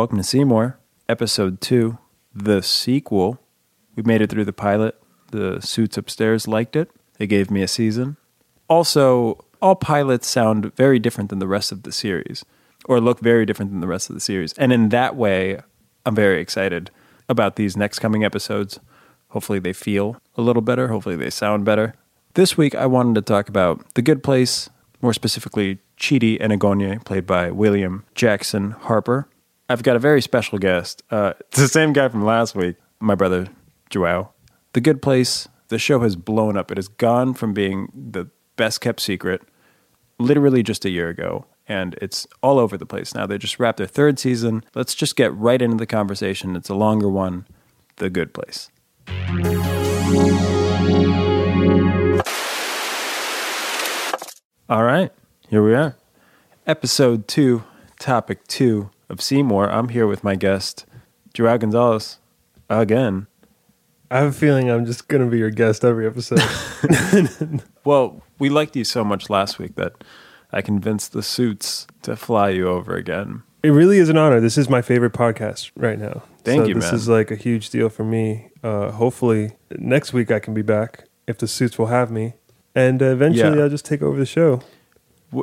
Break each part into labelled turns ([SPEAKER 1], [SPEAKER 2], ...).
[SPEAKER 1] Welcome to Seymour, episode two, the sequel. We made it through the pilot. The suits upstairs liked it. They gave me a season. Also, all pilots sound very different than the rest of the series, or look very different than the rest of the series. And in that way, I'm very excited about these next coming episodes. Hopefully, they feel a little better. Hopefully, they sound better. This week, I wanted to talk about The Good Place, more specifically, Chidi Anagonye, played by William Jackson Harper. I've got a very special guest. Uh, it's the same guy from last week, my brother Joao. The Good Place, the show has blown up. It has gone from being the best kept secret literally just a year ago, and it's all over the place now. They just wrapped their third season. Let's just get right into the conversation. It's a longer one. The Good Place. All right, here we are. Episode two, topic two of Seymour. I'm here with my guest, Joao Gonzalez, again.
[SPEAKER 2] I have a feeling I'm just going to be your guest every episode.
[SPEAKER 1] Well, we liked you so much last week that I convinced the suits to fly you over again.
[SPEAKER 2] it really is an honor. This is my favorite podcast right now.
[SPEAKER 1] Thank
[SPEAKER 2] so
[SPEAKER 1] you,
[SPEAKER 2] This
[SPEAKER 1] man.
[SPEAKER 2] is like a huge deal for me. Uh, hopefully, next week I can be back if the suits will have me. And uh, eventually
[SPEAKER 1] Yeah.
[SPEAKER 2] I'll just take over the show.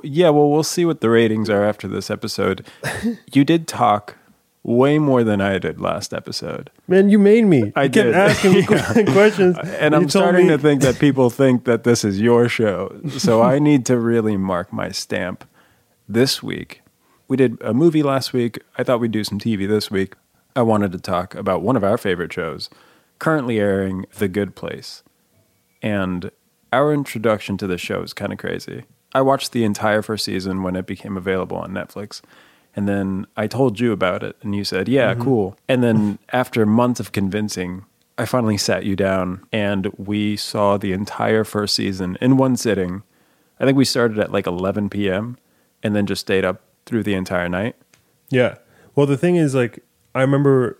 [SPEAKER 1] Yeah, well, we'll see what the ratings are after this episode. you did talk way more than I did last episode.
[SPEAKER 2] Man, you made me.
[SPEAKER 1] I
[SPEAKER 2] you kept
[SPEAKER 1] did.
[SPEAKER 2] asking me questions.
[SPEAKER 1] And I'm starting
[SPEAKER 2] me-
[SPEAKER 1] to think that people think that this is your show. So I need to really mark my stamp this week. We did a movie last week. I thought we'd do some TV this week. I wanted to talk about one of our favorite shows, currently airing The Good Place. And our introduction to the show is kind of crazy. I watched the entire first season when it became available on Netflix. And then I told you about it, and you said, Yeah, mm-hmm. cool. And then after months of convincing, I finally sat you down and we saw the entire first season in one sitting. I think we started at like 11 p.m. and then just stayed up through the entire night.
[SPEAKER 2] Yeah. Well, the thing is, like, I remember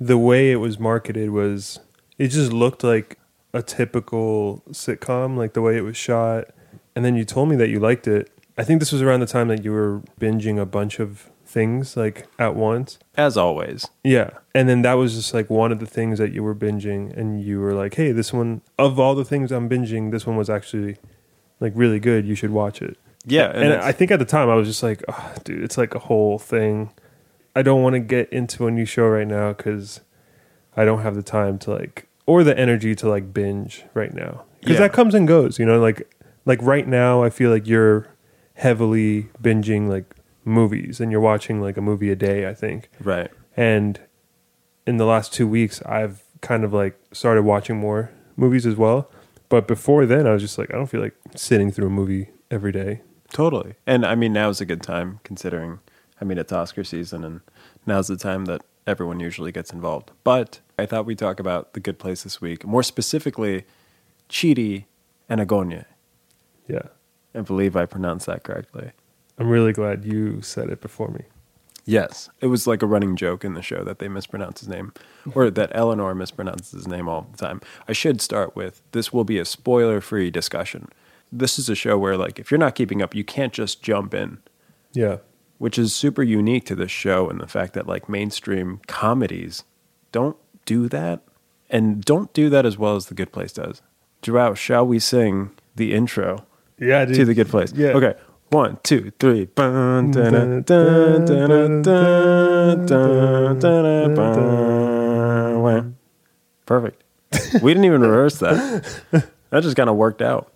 [SPEAKER 2] the way it was marketed was it just looked like a typical sitcom, like the way it was shot. And then you told me that you liked it. I think this was around the time that you were binging a bunch of things like at once.
[SPEAKER 1] As always.
[SPEAKER 2] Yeah. And then that was just like one of the things that you were binging. And you were like, hey, this one, of all the things I'm binging, this one was actually like really good. You should watch it.
[SPEAKER 1] Yeah.
[SPEAKER 2] And,
[SPEAKER 1] it's-
[SPEAKER 2] I think at the time I was just like, oh, dude, it's like a whole thing. I don't want to get into a new show right now because I don't have the time to like, or the energy to like binge right now. Because
[SPEAKER 1] Yeah.
[SPEAKER 2] that comes and goes, you know. Like, like right now, I feel like you're heavily binging like movies, and you're watching like a movie a day. I think,
[SPEAKER 1] right.
[SPEAKER 2] and in the last two weeks, I've kind of like started watching more movies as well. But before then, I was just like, I don't feel like sitting through a movie every day.
[SPEAKER 1] Totally. And I mean, now's a good time considering, I mean, it's Oscar season and now's the time that everyone usually gets involved. But I thought we'd talk about The Good Place this week, more specifically, Chidi Anagonye.
[SPEAKER 2] Yeah.
[SPEAKER 1] I believe I pronounced that correctly.
[SPEAKER 2] I'm really glad you said it before me.
[SPEAKER 1] Yes. It was like a running joke in the show that they mispronounce his name, or that Eleanor mispronounces his name all the time. I should start with this will be a spoiler free discussion. This is a show where, like, if you're not keeping up, you can't just jump in.
[SPEAKER 2] Yeah.
[SPEAKER 1] which is super unique to this show and the fact that like mainstream comedies don't do that and don't do that as well as the good place does Joao, shall we sing the intro
[SPEAKER 2] Yeah, dude.
[SPEAKER 1] to the good place
[SPEAKER 2] Yeah.
[SPEAKER 1] okay one two three Bun, dun, dun, dun, dun, dun, dun, dun, bun. Wah. perfect we didn't even rehearse that that just kind of worked out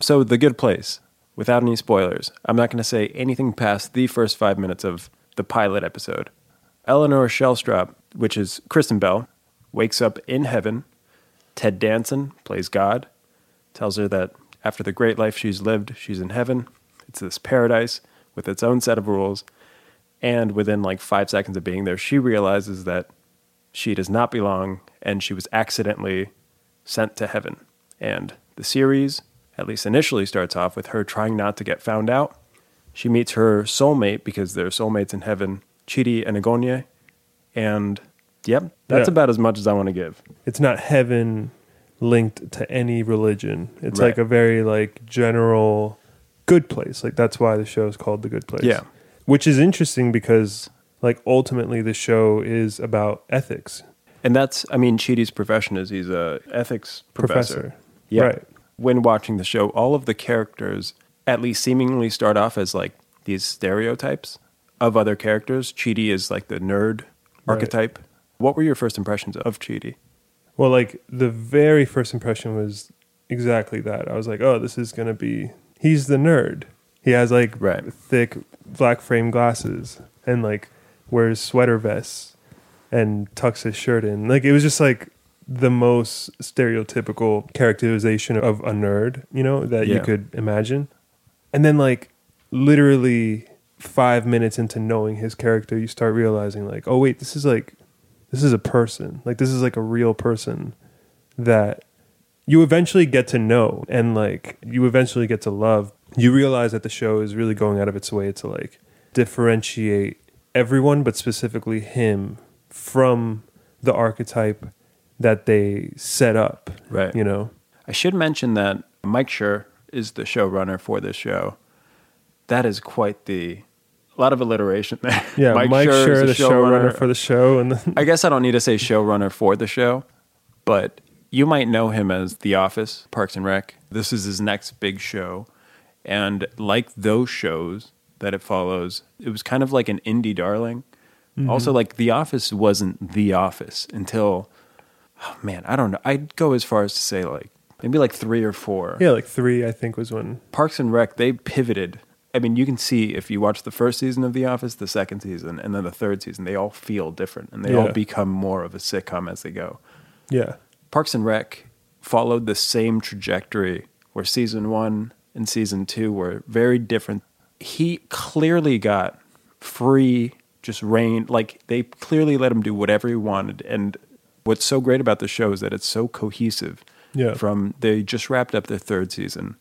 [SPEAKER 1] so the good place without any spoilers i'm not going to say anything past the first five minutes of the pilot episode eleanor shellstrop which is kristen bell wakes up in heaven ted danson plays god tells her that after the great life she's lived she's in heaven it's this paradise with its own set of rules and within like five seconds of being there she realizes that she does not belong and she was accidentally sent to heaven. And the series, at least initially, starts off with her trying not to get found out. She meets her soulmate because they're soulmates in heaven, Chidi Anagonye. And yep, that's
[SPEAKER 2] Yeah.
[SPEAKER 1] about as much as I want to give.
[SPEAKER 2] It's not heaven linked to any religion. It's
[SPEAKER 1] Right.
[SPEAKER 2] like a very like general good place. Like that's why the show is called The Good Place.
[SPEAKER 1] Yeah.
[SPEAKER 2] Which is interesting because like ultimately the show is about ethics.
[SPEAKER 1] And that's, I mean, Chidi's profession is he's a ethics professor.
[SPEAKER 2] Professor.
[SPEAKER 1] Yeah.
[SPEAKER 2] Right.
[SPEAKER 1] When watching the show, all of the characters at least seemingly start off as like these stereotypes of other characters. Chidi is like the nerd
[SPEAKER 2] Right.
[SPEAKER 1] archetype. What were your first impressions of Chidi?
[SPEAKER 2] Well, like the very first impression was exactly that. I was like, oh, this is gonna be. He's the nerd. He has like
[SPEAKER 1] Right.
[SPEAKER 2] thick black frame glasses and like wears sweater vests and tucks his shirt in. Like it was just like the most stereotypical characterization of a nerd, you know, that you could imagine. And then like literally 5 minutes into knowing his character, you start realizing like, oh wait, this is like this is a person. Like this is like a real person that you eventually get to know and like you eventually get to love. You realize that the show is really going out of its way to like differentiate everyone but specifically him from the archetype that they set up.
[SPEAKER 1] Right.
[SPEAKER 2] You know.
[SPEAKER 1] I should mention that Mike Schur is the showrunner for this show. That is quite the a lot of alliteration there.
[SPEAKER 2] Yeah, Mike,
[SPEAKER 1] Schur
[SPEAKER 2] Schur,
[SPEAKER 1] is
[SPEAKER 2] the showrunner for the show and then,
[SPEAKER 1] I guess I don't need to say showrunner for the show, but you might know him as The Office, Parks and Rec. This is his next big show. And like those shows that it follows, it was kind of like an indie darling. Mm-hmm. Also, like The Office wasn't The Office until, oh man, I don't know. I'd go as far as to say like maybe like three or four.
[SPEAKER 2] yeah, like 3 I think was when
[SPEAKER 1] Parks and Rec, they pivoted. I mean, you can see if you watch the first season of The Office, the second season, and then the third season, they all feel different and they all become more of a sitcom as they go.
[SPEAKER 2] yeah.
[SPEAKER 1] Parks and Rec followed the same trajectory where season one and season two were very different. He clearly got free, just reign. Like they clearly let him do whatever he wanted. And what's so great about the show is that it's so cohesive.
[SPEAKER 2] Yeah.
[SPEAKER 1] From they just wrapped up their third season.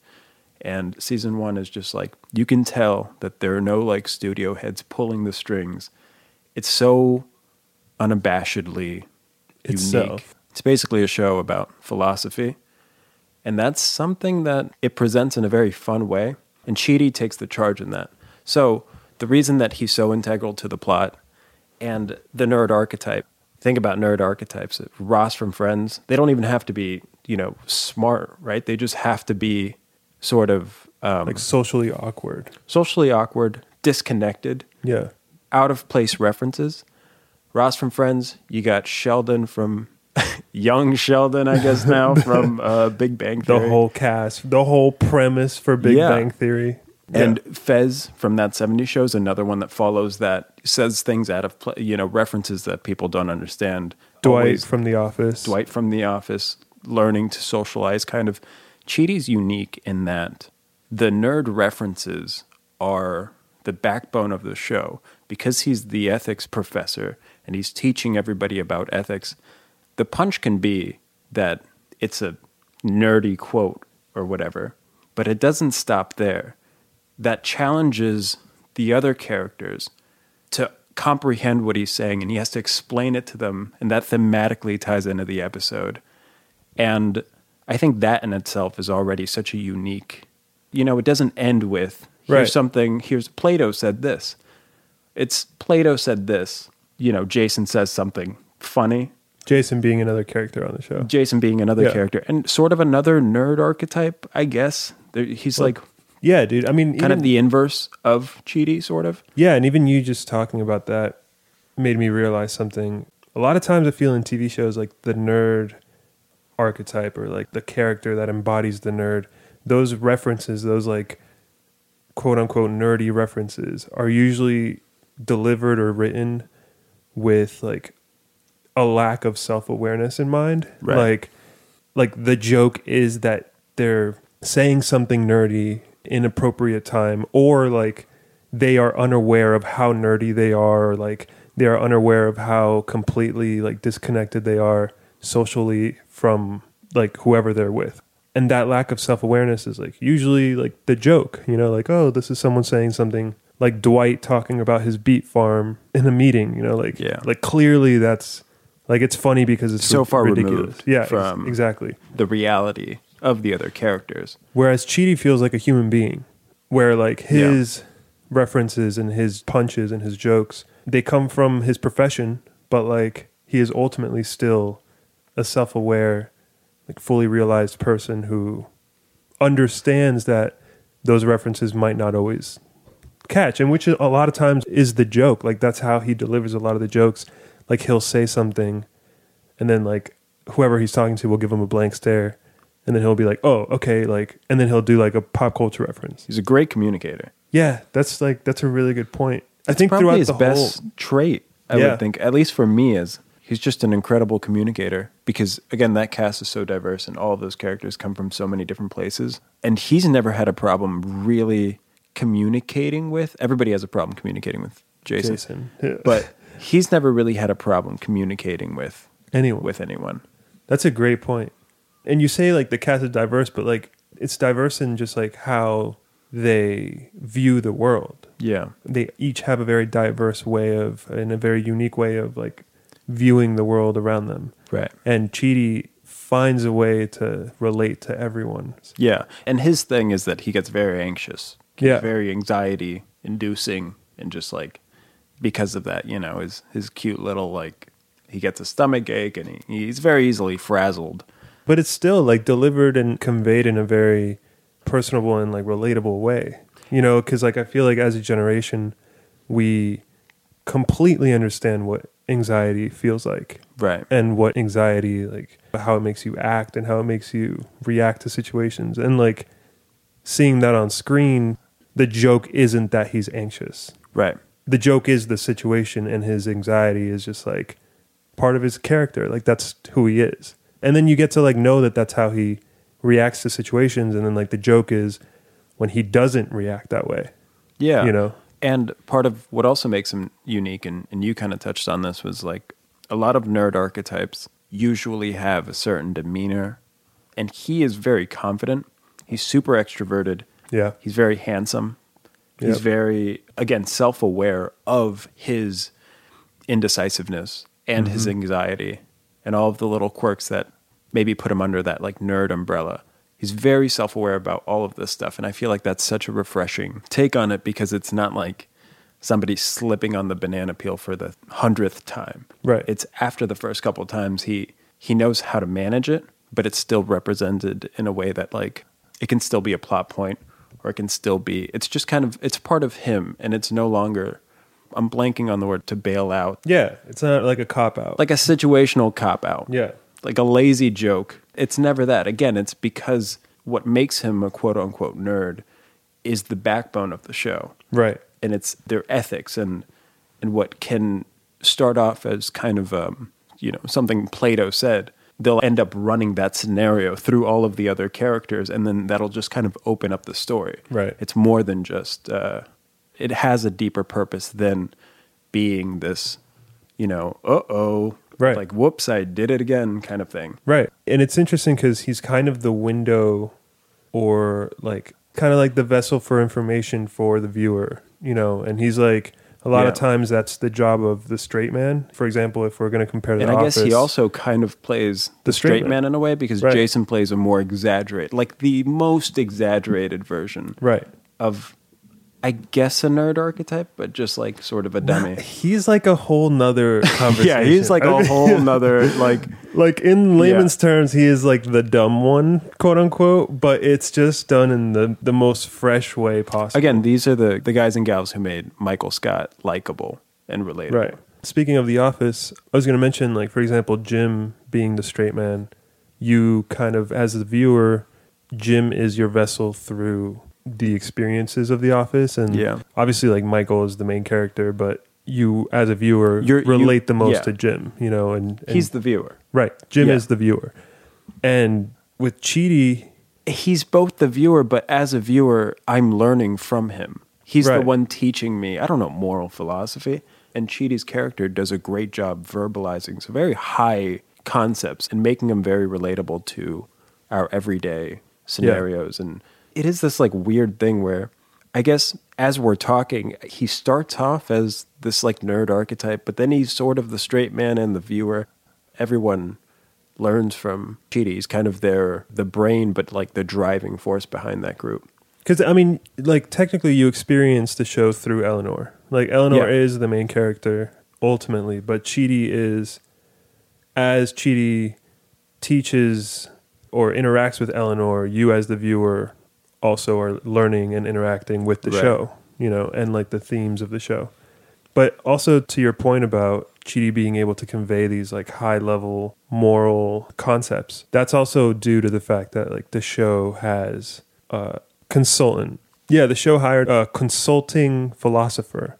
[SPEAKER 1] And season one is just like you can tell that there are no like studio heads pulling the strings. It's so unabashedly
[SPEAKER 2] Itself.
[SPEAKER 1] unique. It's basically a show about philosophy. And that's something that it presents in a very fun way. And Chidi takes the charge in that. So, the reason that he's so integral to the plot and the nerd archetype, think about nerd archetypes. Ross from Friends, they don't even have to be, you know, smart, right? They just have to be sort of um,
[SPEAKER 2] like socially awkward.
[SPEAKER 1] socially awkward, disconnected,
[SPEAKER 2] Yeah.
[SPEAKER 1] out of place references. Ross from Friends, you got Sheldon from young Sheldon, I guess now from uh, Big Bang Theory.
[SPEAKER 2] The whole cast, the whole premise for Big
[SPEAKER 1] Yeah.
[SPEAKER 2] Bang Theory.
[SPEAKER 1] and Fez from that '70s show is another one that follows that says things out of play, you know, references that people don't understand.
[SPEAKER 2] Dwight
[SPEAKER 1] Always-
[SPEAKER 2] from The Office.
[SPEAKER 1] Dwight from The Office, learning to socialize. Kind of, Chidi's unique in that the nerd references are the backbone of the show because he's the ethics professor and he's teaching everybody about ethics. The punch can be that it's a nerdy quote or whatever, but it doesn't stop there. That challenges the other characters to comprehend what he's saying and he has to explain it to them and that thematically ties into the episode and i think that in itself is already such a unique you know it doesn't end with here's
[SPEAKER 2] Right.
[SPEAKER 1] something here's plato said this it's plato said this you know jason says something funny
[SPEAKER 2] Jason being another character on the show.
[SPEAKER 1] jason being another
[SPEAKER 2] Yeah.
[SPEAKER 1] character and sort of another nerd archetype i guess he's
[SPEAKER 2] Well,
[SPEAKER 1] like
[SPEAKER 2] Yeah, dude. I mean,
[SPEAKER 1] kind
[SPEAKER 2] even,
[SPEAKER 1] of the inverse of Chidi, sort of
[SPEAKER 2] yeah, and even you just talking about that made me realize something. A lot of times I feel in TV shows like the nerd archetype or like the character that embodies the nerd, those references, those like quote unquote nerdy references are usually delivered or written with like a lack of self-awareness in mind.
[SPEAKER 1] Right.
[SPEAKER 2] Like like the joke is that they're saying something nerdy inappropriate time or like they are unaware of how nerdy they are or like they are unaware of how completely like disconnected they are socially from like whoever they're with and that lack of self-awareness is like usually like the joke you know like oh this is someone saying something like dwight talking about his beet farm in a meeting you know like
[SPEAKER 1] Yeah.
[SPEAKER 2] like clearly that's like it's funny because it's
[SPEAKER 1] So far
[SPEAKER 2] ridiculous
[SPEAKER 1] removed
[SPEAKER 2] yeah ex-
[SPEAKER 1] from-
[SPEAKER 2] exactly
[SPEAKER 1] the reality of the other characters.
[SPEAKER 2] Whereas Chidi feels like a human being, where like his references and his punches and his jokes, they come from his profession, but like he is ultimately still a self-aware, like fully realized person who understands that those references might not always catch, and which a lot of times is the joke. Like that's how he delivers a lot of the jokes. Like he'll say something, and then like whoever he's talking to will give him a blank stare, and then he'll be like, "Oh, okay," like, and then he'll do like a pop culture reference.
[SPEAKER 1] He's a great communicator.
[SPEAKER 2] Yeah, that's like that's a really good point. I think
[SPEAKER 1] probably
[SPEAKER 2] throughout
[SPEAKER 1] his
[SPEAKER 2] the
[SPEAKER 1] best
[SPEAKER 2] whole,
[SPEAKER 1] trait. I
[SPEAKER 2] Yeah.
[SPEAKER 1] would think, at least for me, is he's just an incredible communicator. Because again, that cast is so diverse, and all of those characters come from so many different places. And he's never had a problem really communicating with. Everybody has a problem communicating with Jason,
[SPEAKER 2] Jason, Yeah.
[SPEAKER 1] but he's never really had a problem communicating with
[SPEAKER 2] anyone
[SPEAKER 1] with anyone.
[SPEAKER 2] That's a great point. And you say like the cast is diverse, but like it's diverse in just like how they view the world.
[SPEAKER 1] Yeah,
[SPEAKER 2] They each have a very diverse way of, and a very unique way of like viewing the world around them.
[SPEAKER 1] right.
[SPEAKER 2] And Chidi finds a way to relate to everyone.
[SPEAKER 1] Yeah, and his thing is that he gets very anxious.
[SPEAKER 2] Yeah.
[SPEAKER 1] very anxiety inducing, and just like because of that, you know, his his cute little like he gets a stomach ache, and he, he's very easily frazzled.
[SPEAKER 2] But it's still like delivered and conveyed in a very personable and like relatable way. You know, because like I feel like as a generation, we completely understand what anxiety feels like.
[SPEAKER 1] Right.
[SPEAKER 2] and what anxiety like how it makes you act and how it makes you react to situations. And like seeing that on screen the joke isn't that he's anxious.
[SPEAKER 1] Right.
[SPEAKER 2] the joke is the situation and his anxiety is just like part of his character. Like that's who he is. And then you get to like know that that's how he reacts to situations. And then like the joke is when he doesn't react that way.
[SPEAKER 1] Yeah.
[SPEAKER 2] you know
[SPEAKER 1] And part of what also makes him unique, and, and you kind of touched on this, was like a lot of nerd archetypes usually have a certain demeanor, and he is very confident. He's super extroverted.
[SPEAKER 2] yeah
[SPEAKER 1] He's very handsome. He's
[SPEAKER 2] Yep.
[SPEAKER 1] very, again, self aware of his indecisiveness and his
[SPEAKER 2] Mm-hmm.
[SPEAKER 1] anxiety and all of the little quirks that maybe put him under that like nerd umbrella. He's very self aware about all of this stuff. And I feel like that's such a refreshing take on it because it's not like somebody slipping on the banana peel for the hundredth time.
[SPEAKER 2] Right.
[SPEAKER 1] It's after the first couple of times he he knows how to manage it, but it's still represented in a way that like it can still be a plot point or it can still be it's just kind of it's part of him and it's no longer I'm blanking on the word to bail out.
[SPEAKER 2] yeah it's not like a cop out
[SPEAKER 1] Like a situational cop out.
[SPEAKER 2] yeah
[SPEAKER 1] Like a lazy joke. It's never that. Again, it's because what makes him a quote unquote nerd is the backbone of the show
[SPEAKER 2] right
[SPEAKER 1] and it's their ethics and and what can start off as kind of um, you know something Plato said. They'll end up running that scenario through all of the other characters, and then that'll just kind of open up the story.
[SPEAKER 2] Right.
[SPEAKER 1] It's more than just. Uh, it has a deeper purpose than being this, you know, uh oh,
[SPEAKER 2] Right.
[SPEAKER 1] like whoops, I did it again, kind of thing.
[SPEAKER 2] Right. And it's interesting because he's kind of the window or like kind of like the vessel for information for the viewer, you know, and he's like, a lot of times that's the job of the straight man. For example, if we're going to compare the
[SPEAKER 1] And I guess he also kind of plays the
[SPEAKER 2] straight
[SPEAKER 1] straight
[SPEAKER 2] man.
[SPEAKER 1] man in a way because
[SPEAKER 2] Right.
[SPEAKER 1] Jason plays a more exaggerated, like the most exaggerated version
[SPEAKER 2] right.
[SPEAKER 1] of, I guess, a nerd archetype, but just like sort of a dummy.
[SPEAKER 2] He's like a whole nother conversation.
[SPEAKER 1] yeah, he's like a whole nother like.
[SPEAKER 2] like in layman's terms, he is like the dumb one, quote unquote, but it's just done in the, the most fresh way possible.
[SPEAKER 1] Again, these are the the guys and gals who made Michael Scott likable and relatable.
[SPEAKER 2] Right. Speaking of The Office, I was going to mention, like, for example, Jim being the straight man. You kind of, as the viewer, Jim is your vessel through the experiences of The Office. And
[SPEAKER 1] Yeah.
[SPEAKER 2] obviously, like, Michael is the main character, but you, as a viewer,
[SPEAKER 1] You're- you-
[SPEAKER 2] relate the most
[SPEAKER 1] yeah.
[SPEAKER 2] to Jim, you know, and, and
[SPEAKER 1] He's the viewer.
[SPEAKER 2] right. Jim
[SPEAKER 1] Yeah.
[SPEAKER 2] is the viewer. And with Chidi,
[SPEAKER 1] he's both the viewer, but as a viewer, I'm learning from him. He's the one teaching me, I don't know, moral philosophy. And Chidi's character does a great job verbalizing some very high concepts and making them very relatable to our everyday scenarios. And it is this like weird thing where I guess as we're talking, he starts off as this like nerd archetype, but then he's sort of the straight man and the viewer. Everyone learns from Chidi. He's kind of their the brain, but like the driving force behind that group.
[SPEAKER 2] Because I mean, like technically, you experience the show through Eleanor. Like Eleanor
[SPEAKER 1] Yeah.
[SPEAKER 2] is the main character ultimately, but Chidi is as Chidi teaches or interacts with Eleanor. You, as the viewer, also are learning and interacting with the
[SPEAKER 1] Right.
[SPEAKER 2] show. You know, and like the themes of the show. But also to your point about Chidi being able to convey these like high level moral concepts, that's also due to the fact that like the show has a consultant. Yeah, the show hired a consulting philosopher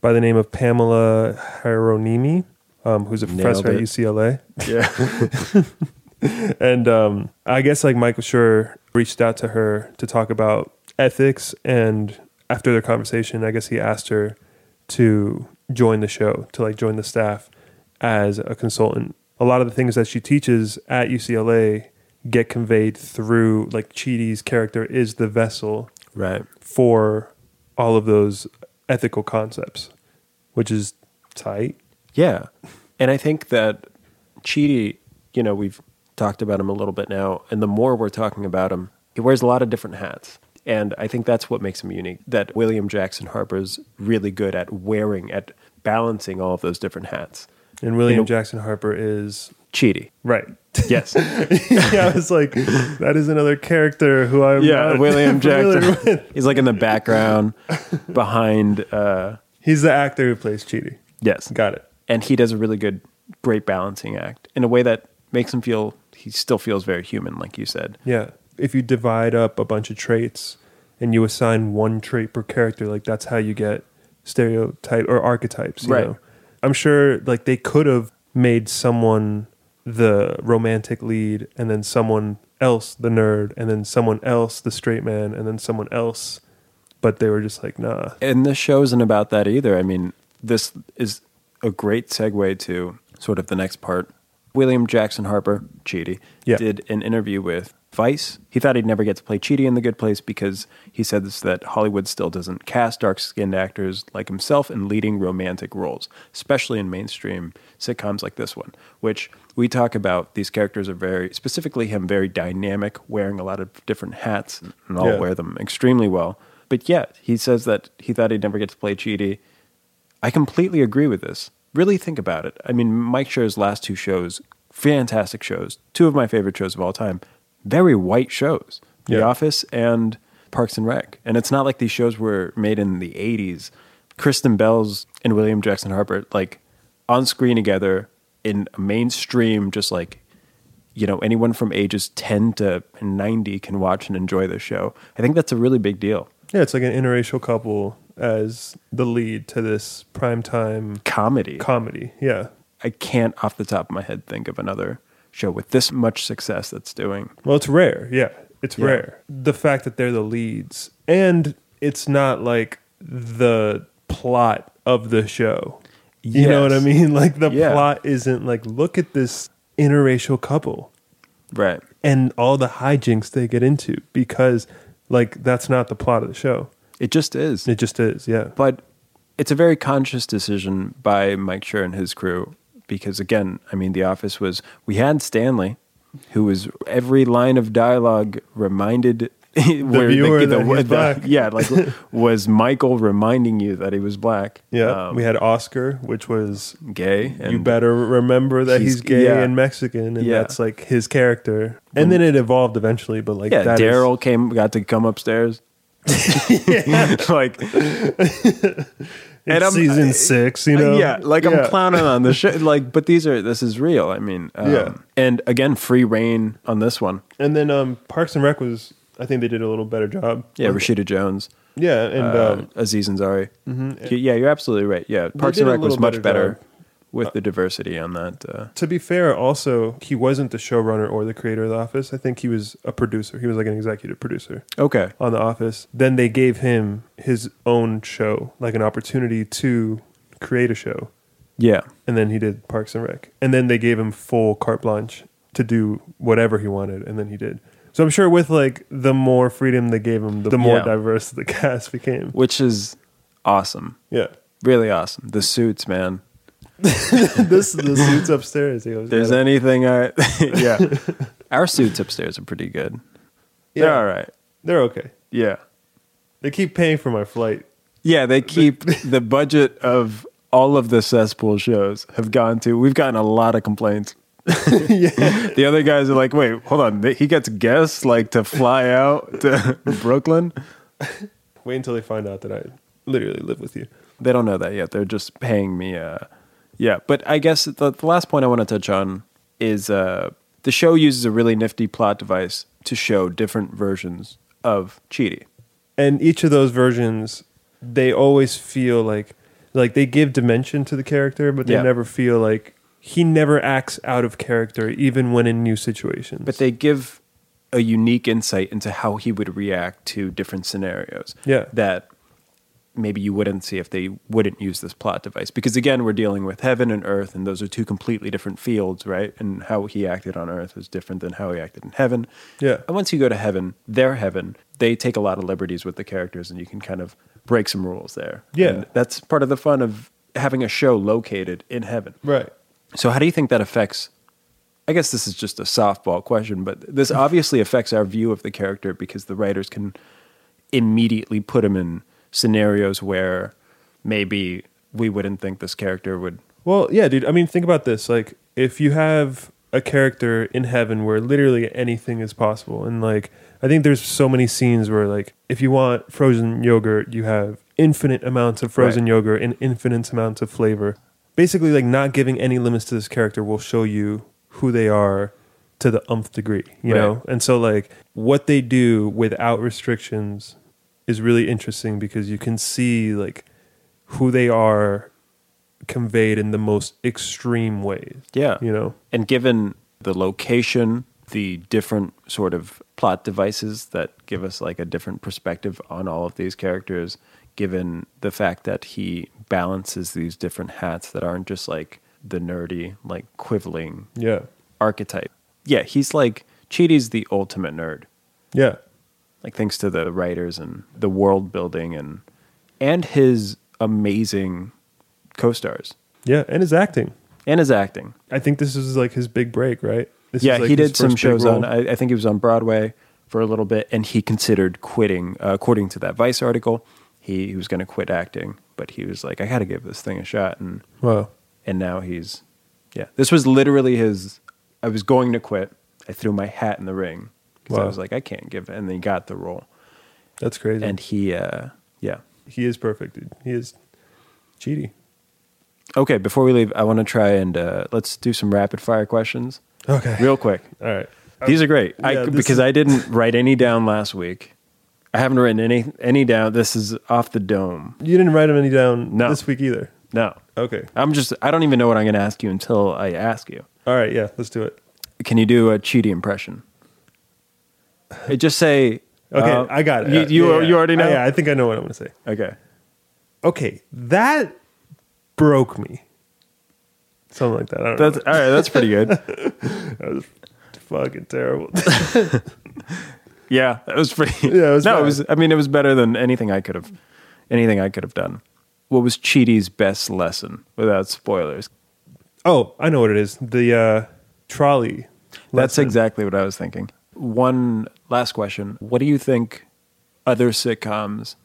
[SPEAKER 2] by the name of Pamela Hieronymi, um, who's a
[SPEAKER 1] Nailed
[SPEAKER 2] professor at. UCLA.
[SPEAKER 1] Yeah.
[SPEAKER 2] And um, I guess like Michael Schur reached out to her to talk about ethics, and after their conversation, I guess he asked her to join the show, to like join the staff as a consultant. A lot of the things that she teaches at UCLA get conveyed through like Chidi's character is the vessel
[SPEAKER 1] right.
[SPEAKER 2] for all of those ethical concepts, which is tight.
[SPEAKER 1] Yeah. And I think that Chidi, you know, we've talked about him a little bit now, and the more we're talking about him, he wears a lot of different hats. And I think that's what makes him unique. That William Jackson Harper's really good at wearing, at balancing all of those different hats.
[SPEAKER 2] And William
[SPEAKER 1] You know-
[SPEAKER 2] Jackson Harper is
[SPEAKER 1] Chidi.
[SPEAKER 2] right.
[SPEAKER 1] Yes.
[SPEAKER 2] yeah, I was like, that is another character who I'm
[SPEAKER 1] yeah, William Jackson. He's like in the background behind uh
[SPEAKER 2] He's the actor who plays Chidi.
[SPEAKER 1] yes.
[SPEAKER 2] Got it.
[SPEAKER 1] and he does a really good great balancing act in a way that makes him feel he still feels very human like you said
[SPEAKER 2] Yeah. If you divide up a bunch of traits and you assign one trait per character, like that's how you get stereotype or archetypes. You
[SPEAKER 1] Right.
[SPEAKER 2] Know? I'm sure like they could have made someone the romantic lead and then someone else the nerd and then someone else the straight man and then someone else but they were just like nah
[SPEAKER 1] and this show isn't about that either i mean this is a great segue to sort of the next part william jackson harper Chidi,
[SPEAKER 2] Yeah.
[SPEAKER 1] did an interview with vice he thought he'd never get to play Chidi in the good place because he said this, that hollywood still doesn't cast dark-skinned actors like himself in leading romantic roles especially in mainstream sitcoms like this one which we talk about these characters are very specifically him very dynamic wearing a lot of different hats and all
[SPEAKER 2] Yeah.
[SPEAKER 1] wear them extremely well but yet he says that he thought he'd never get to play Chidi. I completely agree with this. Really think about it. I mean, Mike Schur's last two shows, fantastic shows, two of my favorite shows of all time, very white shows. The
[SPEAKER 2] Yeah.
[SPEAKER 1] Office and Parks and Rec. And it's not like these shows were made in the 80s. Kristen Bell's and William Jackson Harper, like on screen together in a mainstream, just like, you know, anyone from ages 10 to 90 can watch and enjoy this show. I think that's a really big deal.
[SPEAKER 2] yeah it's like an interracial couple as the lead to this primetime
[SPEAKER 1] Comedy.
[SPEAKER 2] comedy yeah
[SPEAKER 1] I can't off the top of my head think of another show with this much success that's doing.
[SPEAKER 2] Well, it's rare. Yeah, it's
[SPEAKER 1] Yeah.
[SPEAKER 2] rare. The fact that they're the leads, and it's not like the plot of the show. You know what I mean? Like the
[SPEAKER 1] Yeah.
[SPEAKER 2] plot isn't like look at this interracial couple
[SPEAKER 1] Right.
[SPEAKER 2] and all the hijinks they get into because like that's not the plot of the show.
[SPEAKER 1] It just is.
[SPEAKER 2] It just is. Yeah.
[SPEAKER 1] But it's a very conscious decision by Mike Schur and his crew because, again, I mean, The Office was, we had Stanley, who was every line of dialogue reminded. where
[SPEAKER 2] viewer that he's black.
[SPEAKER 1] Yeah, like was Michael reminding you that he was black?
[SPEAKER 2] Yeah.
[SPEAKER 1] um,
[SPEAKER 2] we had Oscar, which was
[SPEAKER 1] gay. And
[SPEAKER 2] you better remember that he's,
[SPEAKER 1] He's-
[SPEAKER 2] gay
[SPEAKER 1] yeah.
[SPEAKER 2] and Mexican, and
[SPEAKER 1] Yeah.
[SPEAKER 2] that's like his character. And then it evolved eventually, but like
[SPEAKER 1] Yeah, Daryl came, got to come upstairs. like, and I'm-
[SPEAKER 2] season six, you know?
[SPEAKER 1] yeah, like
[SPEAKER 2] Yeah.
[SPEAKER 1] I'm clowning on the show. Like, but these are this is real. I mean, um,
[SPEAKER 2] Yeah.
[SPEAKER 1] And again, free reign on this one.
[SPEAKER 2] And then um, Parks and Rec was, I think they did a little better job.
[SPEAKER 1] Yeah,
[SPEAKER 2] Like,
[SPEAKER 1] Rashida Jones,
[SPEAKER 2] Yeah, and
[SPEAKER 1] uh,
[SPEAKER 2] um,
[SPEAKER 1] Aziz Ansari.
[SPEAKER 2] mhm.
[SPEAKER 1] Yeah, you're absolutely right. Yeah, Parks and Rec was much
[SPEAKER 2] better
[SPEAKER 1] better. With the diversity on that. Uh,
[SPEAKER 2] to be fair, also he wasn't the showrunner or the creator of The Office. I think he was a producer. He was like an executive producer
[SPEAKER 1] okay,
[SPEAKER 2] on The Office. Then they gave him his own show, like an opportunity to create a show.
[SPEAKER 1] yeah,
[SPEAKER 2] and then he did Parks and Rec, and then they gave him full carte blanche to do whatever he wanted, and then he did. So I'm sure with like the more freedom they gave him, the, the more
[SPEAKER 1] Yeah.
[SPEAKER 2] diverse the cast became.
[SPEAKER 1] which is awesome,
[SPEAKER 2] Yeah,
[SPEAKER 1] really awesome. The suits, man.
[SPEAKER 2] this is the suits upstairs. He goes,
[SPEAKER 1] There's
[SPEAKER 2] yeah.
[SPEAKER 1] anything I yeah. Our suits upstairs are pretty good. They're all right.
[SPEAKER 2] They're okay.
[SPEAKER 1] Yeah.
[SPEAKER 2] They keep paying for my flight.
[SPEAKER 1] Yeah, they keep the budget of all of the cesspool shows have gone to. We've gotten a lot of complaints. The other guys are like, wait, hold on. He gets guests like to fly out to Brooklyn.
[SPEAKER 2] Wait until they find out that I literally live with you.
[SPEAKER 1] They don't know that yet. They're just paying me. Uh, yeah, but I guess the, the last point I want to touch on is uh, the show uses a really nifty plot device to show different versions of Chidi.
[SPEAKER 2] And each of those versions, they always feel like like they give dimension to the character, but they
[SPEAKER 1] Yeah.
[SPEAKER 2] never feel like he never acts out of character, even when in new situations.
[SPEAKER 1] But they give a unique insight into how he would react to different scenarios.
[SPEAKER 2] Yeah.
[SPEAKER 1] That maybe you wouldn't see if they wouldn't use this plot device. Because again, we're dealing with heaven and earth, and those are two completely different fields, right? And how he acted on earth was different than how he acted in heaven.
[SPEAKER 2] Yeah.
[SPEAKER 1] And once you go to heaven, their heaven, they take a lot of liberties with the characters, and you can kind of break some rules there.
[SPEAKER 2] Yeah.
[SPEAKER 1] And that's part of the fun of having a show located in heaven.
[SPEAKER 2] right.
[SPEAKER 1] So, how do you think that affects? I guess this is just a softball question, but this obviously affects our view of the character because the writers can immediately put him in scenarios where maybe we wouldn't think this character would.
[SPEAKER 2] Well, yeah, dude. I mean, think about this. Like, if you have a character in heaven where literally anything is possible, and like, I think there's so many scenes where, like, if you want frozen yogurt, you have infinite amounts of frozen
[SPEAKER 1] Right.
[SPEAKER 2] yogurt and infinite amounts of flavor. Basically, like, not giving any limits to this character will show you who they are to the umph degree, you
[SPEAKER 1] Right.
[SPEAKER 2] know? And so, like, what they do without restrictions is really interesting because you can see, like, who they are conveyed in the most extreme ways.
[SPEAKER 1] Yeah.
[SPEAKER 2] You know?
[SPEAKER 1] And given the location, the different sort of plot devices that give us like a different perspective on all of these characters, given the fact that he balances these different hats that aren't just like the nerdy, like quibbling
[SPEAKER 2] Yeah.
[SPEAKER 1] archetype. Yeah, he's like Chidi's the ultimate nerd.
[SPEAKER 2] Yeah.
[SPEAKER 1] Like thanks to the writers and the world building and and his amazing co-stars
[SPEAKER 2] Yeah. And his acting.
[SPEAKER 1] and his acting.
[SPEAKER 2] I think this is like his big break, right? This
[SPEAKER 1] yeah,
[SPEAKER 2] is like
[SPEAKER 1] he did some shows on. I, I think he was on Broadway for a little bit, and he considered quitting. Uh, according to that Vice article, he, he was going to quit acting, but he was like, "I got to give this thing a shot," and
[SPEAKER 2] Wow.
[SPEAKER 1] and now he's yeah. This was literally his. I was going to quit. I threw my hat in the ring because I was like, I can't give it, and then he got the role,
[SPEAKER 2] That's crazy.
[SPEAKER 1] and he uh, yeah.
[SPEAKER 2] he is perfect, dude. He is Chidi.
[SPEAKER 1] Okay, before we leave, I want to try and uh, let's do some rapid fire questions
[SPEAKER 2] Okay.
[SPEAKER 1] real quick.
[SPEAKER 2] All right.
[SPEAKER 1] These are great. I,
[SPEAKER 2] Yeah, this
[SPEAKER 1] because
[SPEAKER 2] is-
[SPEAKER 1] I didn't write any down last week. I haven't written any any down. This is off the dome.
[SPEAKER 2] You didn't write him any down
[SPEAKER 1] No.
[SPEAKER 2] this week either.
[SPEAKER 1] No,
[SPEAKER 2] Okay.
[SPEAKER 1] I'm just. I don't even know what I'm going to ask you until I ask you.
[SPEAKER 2] All right. Yeah. Let's do it.
[SPEAKER 1] Can you do a Chidi impression? Just say.
[SPEAKER 2] Okay.
[SPEAKER 1] uh,
[SPEAKER 2] I got it.
[SPEAKER 1] You
[SPEAKER 2] Yeah,
[SPEAKER 1] you,
[SPEAKER 2] yeah,
[SPEAKER 1] you already know.
[SPEAKER 2] I, yeah. I think I know what I'm going to say.
[SPEAKER 1] Okay.
[SPEAKER 2] Okay. That broke me. Something like that. I don't
[SPEAKER 1] That's
[SPEAKER 2] know.
[SPEAKER 1] all right. That's pretty good.
[SPEAKER 2] That was fucking terrible.
[SPEAKER 1] Yeah, that was pretty.
[SPEAKER 2] Yeah, it was
[SPEAKER 1] no,
[SPEAKER 2] bad.
[SPEAKER 1] it was. I mean, it was better than anything I could have. Anything I could have done. What was Chidi's best lesson without spoilers?
[SPEAKER 2] oh, I know what it is. The uh, trolley.
[SPEAKER 1] That's exactly what I was thinking. One last question. What do you think other sitcoms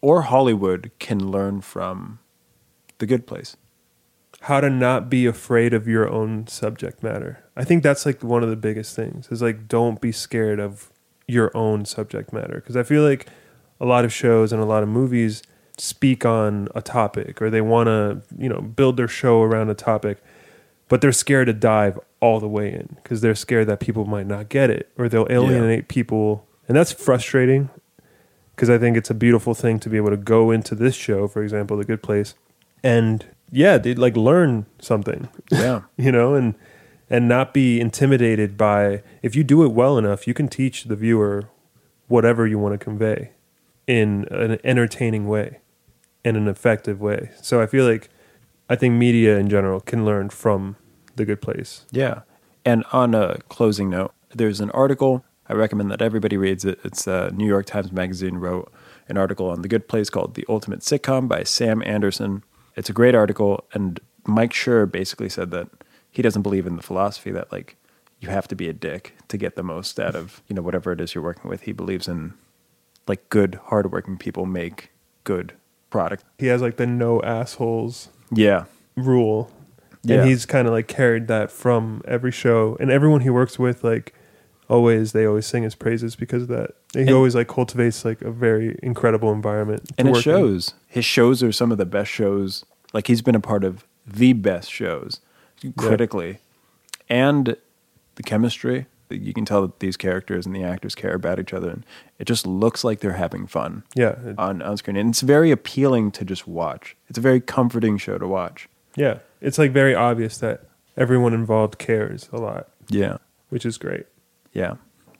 [SPEAKER 1] or Hollywood can learn from The Good Place?
[SPEAKER 2] how to not be afraid of your own subject matter. I think that's like one of the biggest things is like don't be scared of your own subject matter because I feel like a lot of shows and a lot of movies speak on a topic or they want to, you know, build their show around a topic but they're scared to dive all the way in because they're scared that people might not get it or they'll alienate people and that's frustrating because I think it's a beautiful thing to be able to go into this show, for example, The Good Place, and yeah, dude, like learn something,
[SPEAKER 1] Yeah.
[SPEAKER 2] you know, and and not be intimidated by. If you do it well enough, you can teach the viewer whatever you want to convey in an entertaining way, in an effective way. So I feel like I think media in general can learn from The Good Place.
[SPEAKER 1] Yeah. And on a closing note, there's an article. I recommend that everybody reads it. It's uh, New York Times Magazine wrote an article on The Good Place called The Ultimate Sitcom by Sam Anderson. It's a great article. And Mike Schur basically said that he doesn't believe in the philosophy that, like, you have to be a dick to get the most out of, you know, whatever it is you're working with. He believes in like good, hardworking people make good product.
[SPEAKER 2] He has like the no assholes
[SPEAKER 1] Yeah.
[SPEAKER 2] rule.
[SPEAKER 1] Yeah.
[SPEAKER 2] And he's kind of like carried that from every show. And everyone he works with, like, always, they always sing his praises because of that. He
[SPEAKER 1] And-
[SPEAKER 2] always like cultivates like a very incredible environment.
[SPEAKER 1] And it
[SPEAKER 2] work in.
[SPEAKER 1] shows. His shows are some of the best shows. Like he's been a part of the best shows critically. And the chemistry. You can tell that these characters and the actors care about each other. And it just looks like they're having fun
[SPEAKER 2] Yeah. it-
[SPEAKER 1] on, on screen. And it's very appealing to just watch. It's a very comforting show to watch.
[SPEAKER 2] Yeah. It's like very obvious that everyone involved cares a lot,
[SPEAKER 1] Yeah.
[SPEAKER 2] which is great.
[SPEAKER 1] Yeah.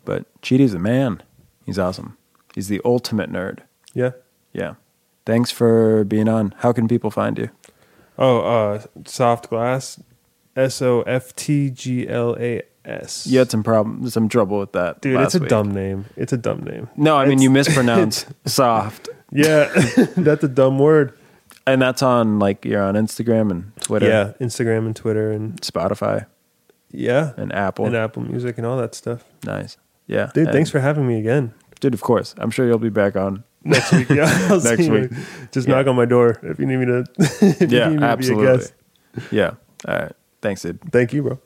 [SPEAKER 1] But Chidi's a man. He's awesome. He's the ultimate nerd.
[SPEAKER 2] Yeah.
[SPEAKER 1] Yeah. Thanks for being on. How can people find you?
[SPEAKER 2] Oh, uh, soft glass, S O F T G L A S.
[SPEAKER 1] You had some problem, some trouble with that,
[SPEAKER 2] dude. it's a
[SPEAKER 1] week.
[SPEAKER 2] dumb name. It's a dumb name.
[SPEAKER 1] No, I mean
[SPEAKER 2] It's-
[SPEAKER 1] you mispronounced soft,
[SPEAKER 2] Yeah, that's a dumb word.
[SPEAKER 1] And that's on like you're on Instagram and Twitter,
[SPEAKER 2] Yeah, Instagram and Twitter and
[SPEAKER 1] Spotify
[SPEAKER 2] yeah,
[SPEAKER 1] and Apple.
[SPEAKER 2] and Apple Music and all that stuff.
[SPEAKER 1] nice, yeah,
[SPEAKER 2] Dude,
[SPEAKER 1] And-
[SPEAKER 2] thanks for having me again
[SPEAKER 1] dude. Of course, I'm sure you'll be back on.
[SPEAKER 2] next week. Yeah, I'll see
[SPEAKER 1] Next
[SPEAKER 2] you.
[SPEAKER 1] week.
[SPEAKER 2] Just knock on my door if you need me to. if you
[SPEAKER 1] yeah,
[SPEAKER 2] need me to be a
[SPEAKER 1] absolutely.
[SPEAKER 2] guest.
[SPEAKER 1] Yeah, all right. Thanks, dude.
[SPEAKER 2] Thank you, bro.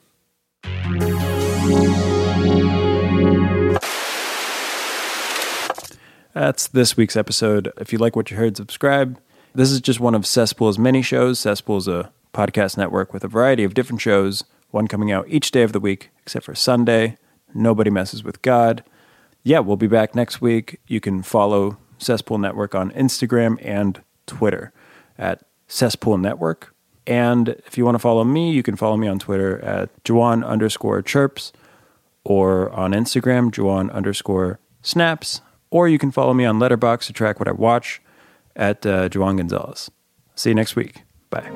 [SPEAKER 1] That's this week's episode. If you like what you heard, subscribe. This is just one of Cesspool's many shows. Cesspool is a podcast network with a variety of different shows, one coming out each day of the week, except for Sunday. Nobody messes with God. Yeah, we'll be back next week. You can follow Cesspool Network on Instagram and Twitter at Cesspool Network. And if you want to follow me, you can follow me on Twitter at Juwan underscore chirps or on Instagram, Juwan underscore snaps, or you can follow me on Letterboxd to track what I watch at uh, Juwan Gonzalez. See you next week. Bye.